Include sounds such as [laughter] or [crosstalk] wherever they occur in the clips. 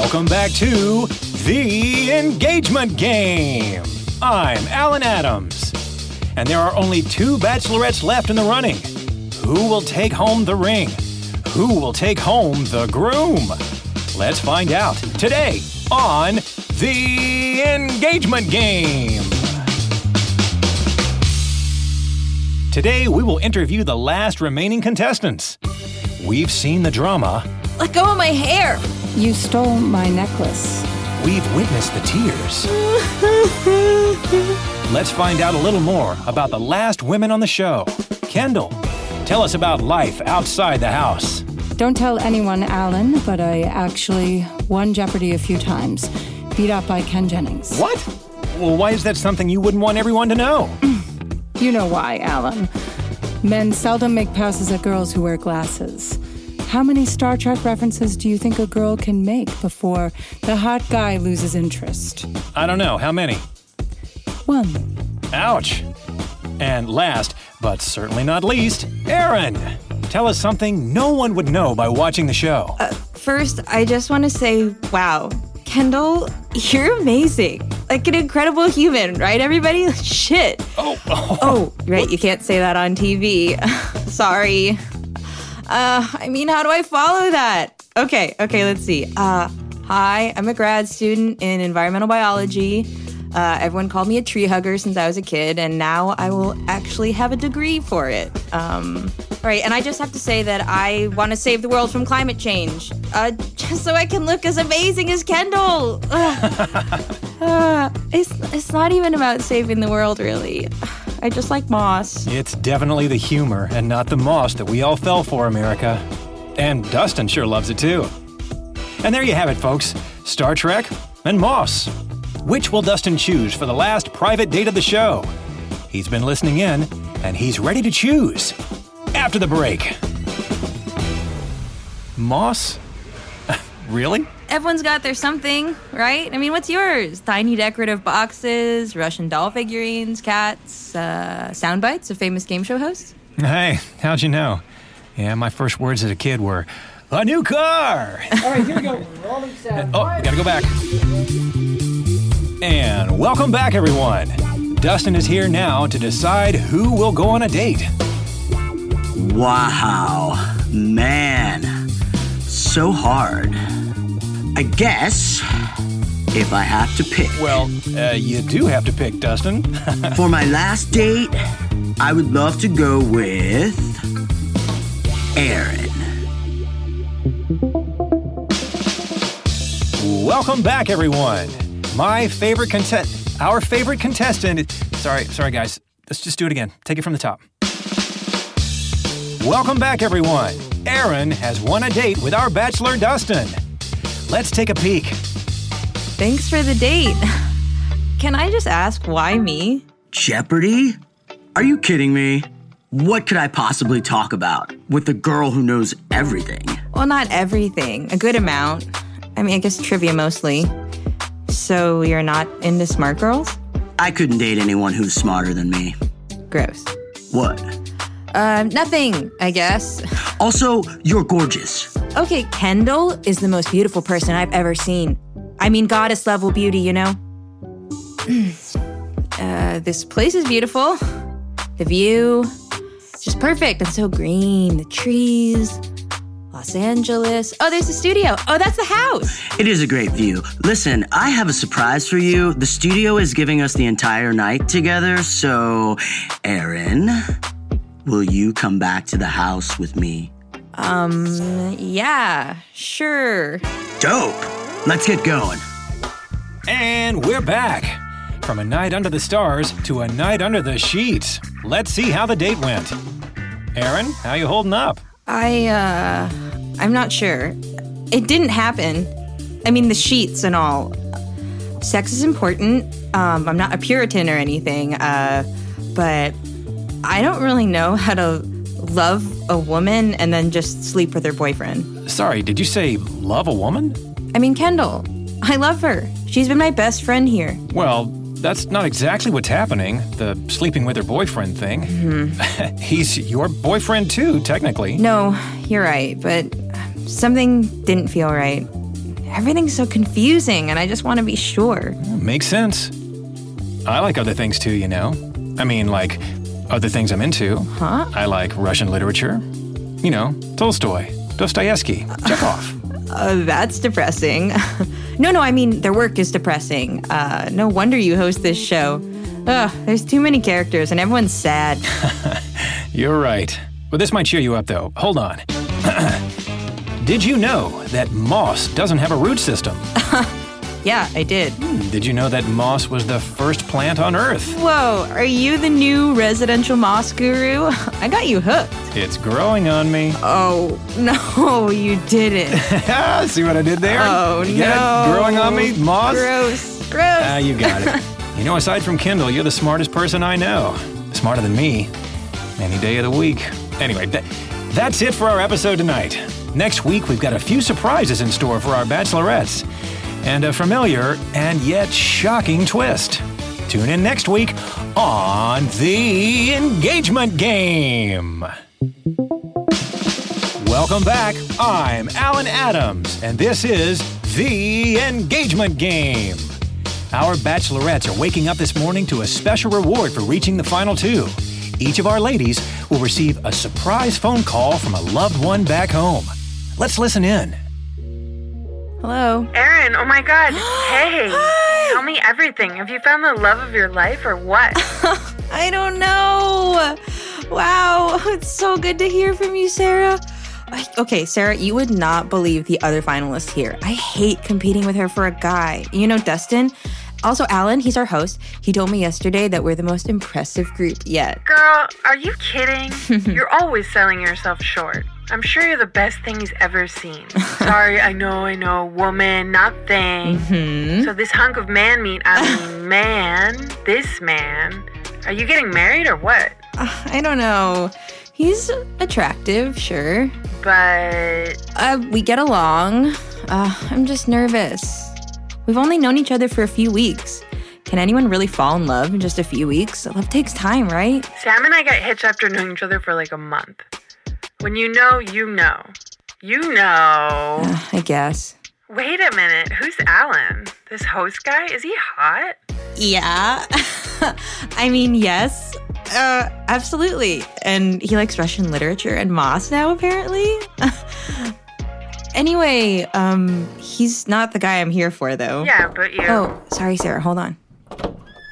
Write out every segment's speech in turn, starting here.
Welcome back to The Engagement Game. I'm Alan Adams. And there are only two bachelorettes left in the running. Who will take home the ring? Who will take home the groom? Let's find out today on The Engagement Game. Today, we will interview the last remaining contestants. We've seen the drama, Let go of my hair. You stole my necklace. we've witnessed the tears. [laughs] Let's find out a little more about the last women on the show. Kendall, tell us about life outside the house. Don't tell anyone, Alan, but I actually won Jeopardy a few times. Beat up by Ken Jennings. What? Well, why is that something you wouldn't want everyone to know? [clears throat] You know why, Alan. Men seldom make passes at girls who wear glasses. How many Star Trek references do you think a girl can make before the hot guy loses interest? I don't know. How many? One. Ouch. And last, but certainly not least, Erin. Tell us something no one would know by watching the show. Uh, first, I just want to say, wow, Kendall, [laughs] you're amazing. Like an incredible human, right, everybody? [laughs] Shit. oh, oh, [laughs] Oh, right, you can't say that on TV. Sorry. Uh, I mean, how do I follow that? Okay, okay, let's see. Uh, hi, I'm a grad student in environmental biology. Uh, everyone called me a tree hugger since I was a kid, and now I will actually have a degree for it. Um, right, and I just have to say that I want to save the world from climate change, uh, [laughs] just so I can look as amazing as Kendall. [laughs] Uh, it's it's not even about saving the world, really. I just like moss. It's definitely the humor and not the moss that we all fell for, America. And Dustin sure loves it too. And there you have it, folks Star Trek and Moss. Which will Dustin choose for the last private date of the show? He's been listening in, and he's ready to choose. After the break. Moss? [laughs] really? Everyone's got their something, right? I mean, what's yours? Tiny decorative boxes, Russian doll figurines, cats, uh, sound bites of famous game show hosts? Hey, how'd you know? Yeah, my first words as a kid were, a new car! All right, here we go. Rolling sound. [laughs] Oh, we gotta go back. And welcome back, everyone. Dustin is here now to decide who will go on a date. Wow, man, so hard. I guess if I have to pick Well, uh, you do have to pick, Dustin. [laughs] for my last date, I would love to go with Erin. welcome back, everyone. My favorite contest, our favorite contestant. Sorry, sorry, guys. Let's just do it again. Take it from the top. Welcome back, everyone. Erin has won a date with our bachelor, Dustin. Let's take a peek. Thanks for the date. Can I just ask why me? Jeopardy? Are you kidding me? What could I possibly talk about with a girl who knows everything? Well, not everything, a good amount. I mean, I guess trivia mostly. So you're not into smart girls? I couldn't date anyone who's smarter than me. Gross. What? Uh, nothing, I guess. Also, you're gorgeous. Okay, Kendall is the most beautiful person I've ever seen. I mean, goddess level beauty, you know? [clears throat] uh, this place is beautiful. The view, just perfect. It's so green. The trees, Los Angeles. Oh, there's the studio. Oh, that's the house. It is a great view. Listen, I have a surprise for you. The studio is giving us the entire night together, so, Erin, will you come back to the house with me? Um, yeah, sure. Dope! Let's get going. And we're back. From a night under the stars to a night under the sheets. Let's see how the date went. Erin, how you holding up? I, uh, I'm not sure. It didn't happen. I mean, the sheets and all. Sex is important. Um, I'm not a Puritan or anything, uh, but I don't really know how to love a woman and then just sleep with her boyfriend. Sorry, did you say love a woman? I mean, Kendall, I love her. She's been my best friend here. Well, that's not exactly what's happening. The sleeping with her boyfriend thing. Mm-hmm. [laughs] He's your boyfriend too, technically. No, you're right, but something didn't feel right. everything's so confusing and I just want to be sure. Makes sense. I like other things too, you know. I mean, like other things I'm into. Huh? I like Russian literature. You know, Tolstoy, Dostoevsky, Chekhov. [laughs] Uh, that's depressing. [laughs] no, no, I mean, their work is depressing. Uh, no wonder you host this show. Ugh, there's too many characters and everyone's sad. [laughs] You're right. Well, this might cheer you up, though. Hold on. [clears throat] Did you know that moss doesn't have a root system? Yeah, I did. Did you know that moss was the first plant on Earth? Whoa, are you the new residential moss guru? [laughs] I got you hooked. It's growing on me. [laughs] Oh, no, you didn't. [laughs] See what I did there? Oh, You no. it? Growing on me? Moss? Gross, gross. Ah, you got it. you know, aside from Kendall, you're the smartest person I know. Smarter than me. Any day of the week. Anyway, that, that's it for our episode tonight. Next week, we've got a few surprises in store for our bachelorettes and a familiar and yet shocking twist. Tune in next week on The Engagement Game. Welcome back. I'm Alan Adams, and this is The Engagement Game. Our bachelorettes are waking up this morning to a special reward for reaching the final two. Each of our ladies will receive a surprise phone call from a loved one back home. Let's listen in. Hello. Erin, oh my god. [gasps] Hey. Tell me everything. Have you found the love of your life or what? [laughs] I don't know. Wow, it's so good to hear from you, Sarah. Okay, Sarah, you would not believe the other finalist here. I hate competing with her for a guy. You know, Dustin? Also, Alan, he's our host. He told me yesterday that we're the most impressive group yet. Girl, are you kidding? [laughs] You're always selling yourself short. I'm sure you're the best thing he's ever seen. [laughs] Sorry, I know, I know. Woman, not thing. So this hunk of man meat, I mean [laughs] man, this man. Are you getting married or what? Uh, I don't know. He's attractive, sure. But Uh, we get along. Uh, I'm just nervous. We've only known each other for a few weeks. Can anyone really fall in love in just a few weeks? Love takes time, right? Sam and I got hitched after knowing each other for like a month. When you know, you know. You know. Uh, [sighs] I guess. Wait a minute. Who's Alan? This host guy? Is he hot? Yeah. [laughs] I mean, yes. Uh, absolutely. And he likes Russian literature and Moss now, apparently. [laughs] anyway, um, he's not the guy I'm here for, though. Yeah, but you. Oh, sorry, Sarah. Hold on.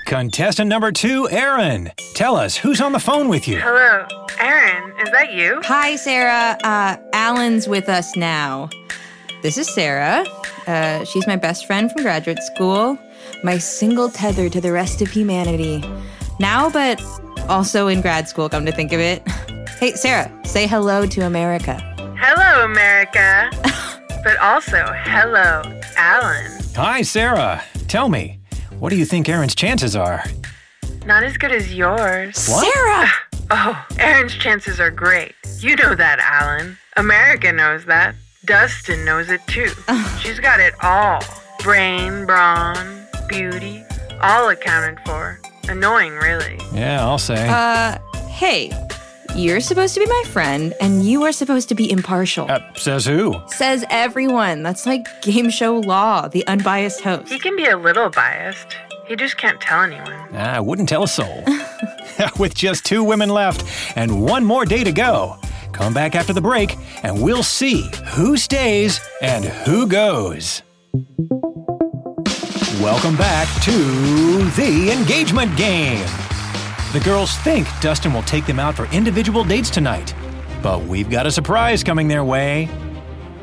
Contestant number two, Erin. Tell us who's on the phone with you. Hello. Erin, is that you? Hi, Sarah. Uh, Alan's with us now. This is Sarah. Uh, she's my best friend from graduate school, my single tether to the rest of humanity. Now, but also in grad school, come to think of it. [laughs] Hey, Sarah, say hello to America. Hello, America. [laughs] but also, hello, Alan. Hi, Sarah. Tell me, what do you think Erin's chances are? Not as good as yours. Sarah! [laughs] Oh, Erin's chances are great. You know that, Alan. America knows that. Dustin knows it too. [laughs] She's got it all brain, brawn, beauty, all accounted for. Annoying, really. Yeah, I'll say. Uh, hey, you're supposed to be my friend, and you are supposed to be impartial. Uh, says who? Says everyone. That's like game show law, the unbiased host. He can be a little biased. He just can't tell anyone. I wouldn't tell a soul. [laughs] [laughs] With just two women left and one more day to go. Come back after the break and we'll see who stays and who goes. Welcome back to the engagement game. The girls think Dustin will take them out for individual dates tonight, but we've got a surprise coming their way.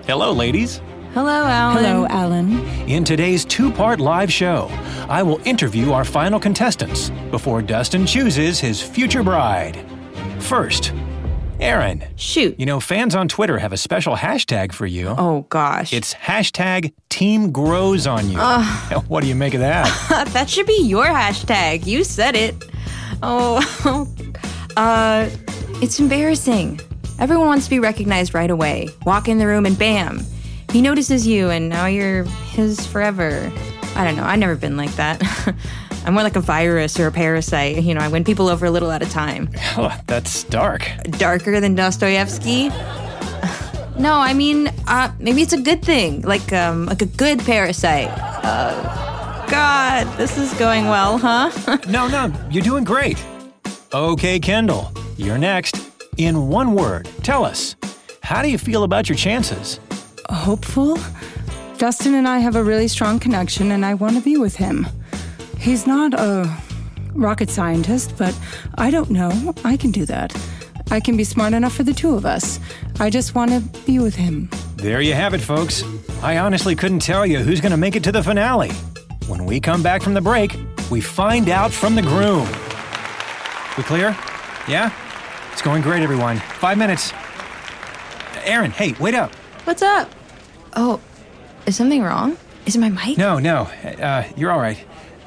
Hello, ladies. Hello, Alan. Hello, Alan. In today's two part live show, I will interview our final contestants before Dustin chooses his future bride. First, Erin. Shoot. You know, fans on Twitter have a special hashtag for you. Oh gosh. It's hashtag team grows on you. what do you make of that? [laughs] that should be your hashtag. You said it. Oh, [laughs] uh, it's embarrassing. Everyone wants to be recognized right away. Walk in the room and bam, he notices you, and now you're his forever. I don't know. I've never been like that. [laughs] I'm more like a virus or a parasite. You know, I win people over a little at a time. oh, that's dark. Darker than Dostoevsky. [sighs] No, I mean, uh, maybe it's a good thing, like um, like a good parasite. Uh, God, this is going well, huh? [laughs] No, no, you're doing great. Okay, Kendall, you're next. In one word, tell us, how do you feel about your chances? Hopeful? Dustin and I have a really strong connection, and I want to be with him. He's not a rocket scientist, but I don't know. I can do that. I can be smart enough for the two of us. I just want to be with him. There you have it, folks. I honestly couldn't tell you who's going to make it to the finale. When we come back from the break, we find out from the groom. We clear? Yeah? It's going great, everyone. Five minutes. Erin, hey, wait up. What's up? Oh, is something wrong? Is it my mic? No, no, uh, you're all right.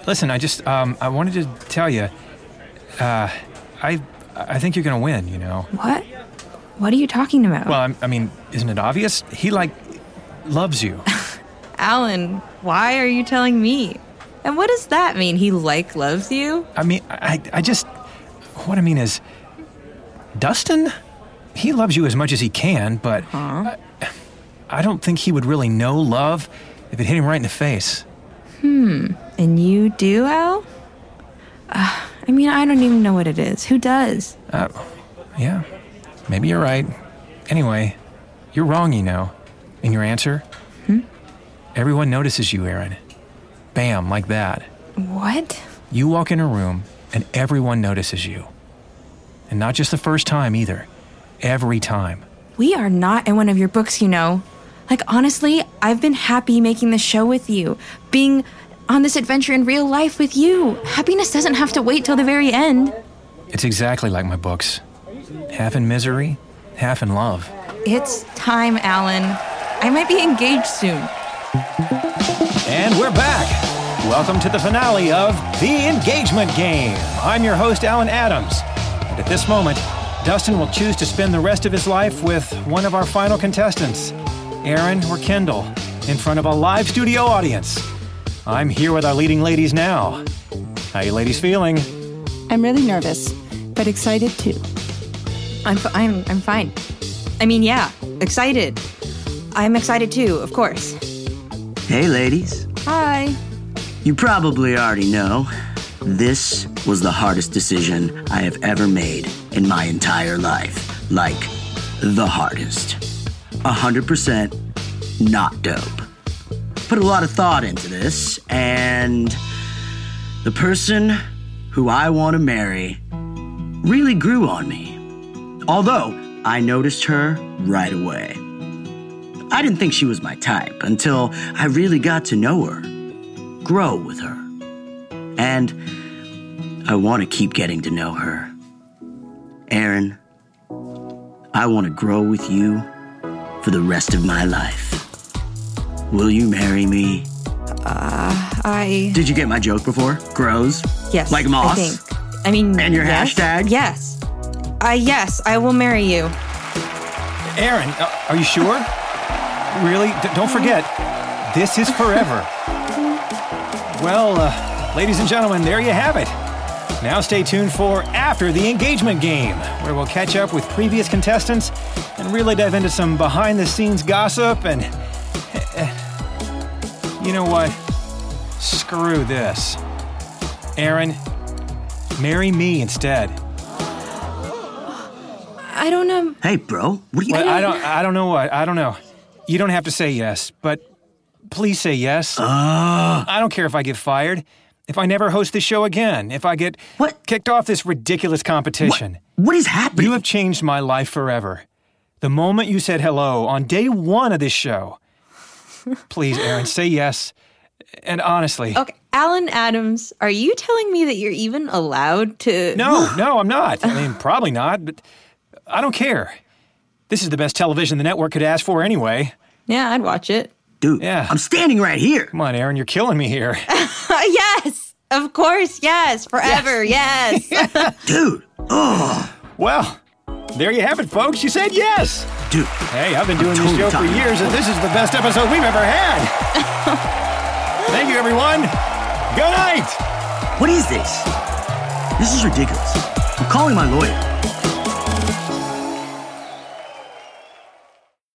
Listen, I just, um, I wanted to tell you, uh, I, I think you're gonna win. You know. What? What are you talking about? Well, I'm, I mean, isn't it obvious? He like loves you. [laughs] Alan, why are you telling me? And what does that mean? He like loves you? I mean, I, I just, what I mean is, Dustin, he loves you as much as he can, but I, I don't think he would really know love if it hit him right in the face. Hmm. And you do, Al? Uh, I mean, I don't even know what it is. Who does? Uh, yeah, maybe you're right. Anyway, you're wrong, you know, in your answer. Everyone notices you, Erin. Bam, like that. What? You walk in a room and everyone notices you. And not just the first time either. Every time. We are not in one of your books, you know. Like, honestly, I've been happy making this show with you, being on this adventure in real life with you. Happiness doesn't have to wait till the very end. It's exactly like my books. Half in misery, half in love. It's time, Alan. I might be engaged soon. And we're back. Welcome to the finale of The Engagement Game. I'm your host, Alan Adams. And at this moment, Dustin will choose to spend the rest of his life with one of our final contestants, Erin or Kendall, in front of a live studio audience. I'm here with our leading ladies now. How you ladies feeling? I'm really nervous, but excited too. I'm, f- I'm, I'm fine. I mean, yeah, excited. I'm excited too, of course. Hey, ladies. Hi. You probably already know this was the hardest decision I have ever made in my entire life. Like, the hardest. 100% not dope. Put a lot of thought into this, and the person who I want to marry really grew on me. Although I noticed her right away. I didn't think she was my type until I really got to know her, grow with her. And I want to keep getting to know her. Erin, I want to grow with you for the rest of my life. Will you marry me? Uh, I. Did you get my joke before? Grows? Yes. Like moss? I think. I mean, And your yes, hashtag? Yes. Uh, yes, I will marry you. Erin, uh, are you sure? Really? D- don't forget, this is forever. Well, uh, ladies and gentlemen, there you have it. Now stay tuned for After the Engagement Game, where we'll catch up with previous contestants and really dive into some behind the scenes gossip and. You know what? Screw this. Erin, marry me instead. I don't know. Hey, bro, what are you Well, I don't. I don't know what. I don't know. You don't have to say yes, but please say yes. Ah. I don't care if I get fired. If I never host this show again. If I get What? kicked off this ridiculous competition. What? What is happening? You have changed my life forever. The moment you said hello on day one of this show. [laughs] Please, Erin, say yes. And honestly, Okay, Alan Adams, are you telling me that you're even allowed to? no, [gasps] no, I'm not. I mean, probably not, but I don't care. This is the best television the network could ask for anyway. Yeah, I'd watch it. Dude, Yeah. I'm standing right here. Come on, Erin, you're killing me here. [laughs] yes, of course, yes, forever, yes. [laughs] Dude, oh, Well, there you have it, folks. You said yes. dude. Hey, I've been doing this show for years, and this is the best episode we've ever had. [laughs] Thank you, everyone. Good night. What is this? This is ridiculous. I'm calling my lawyer.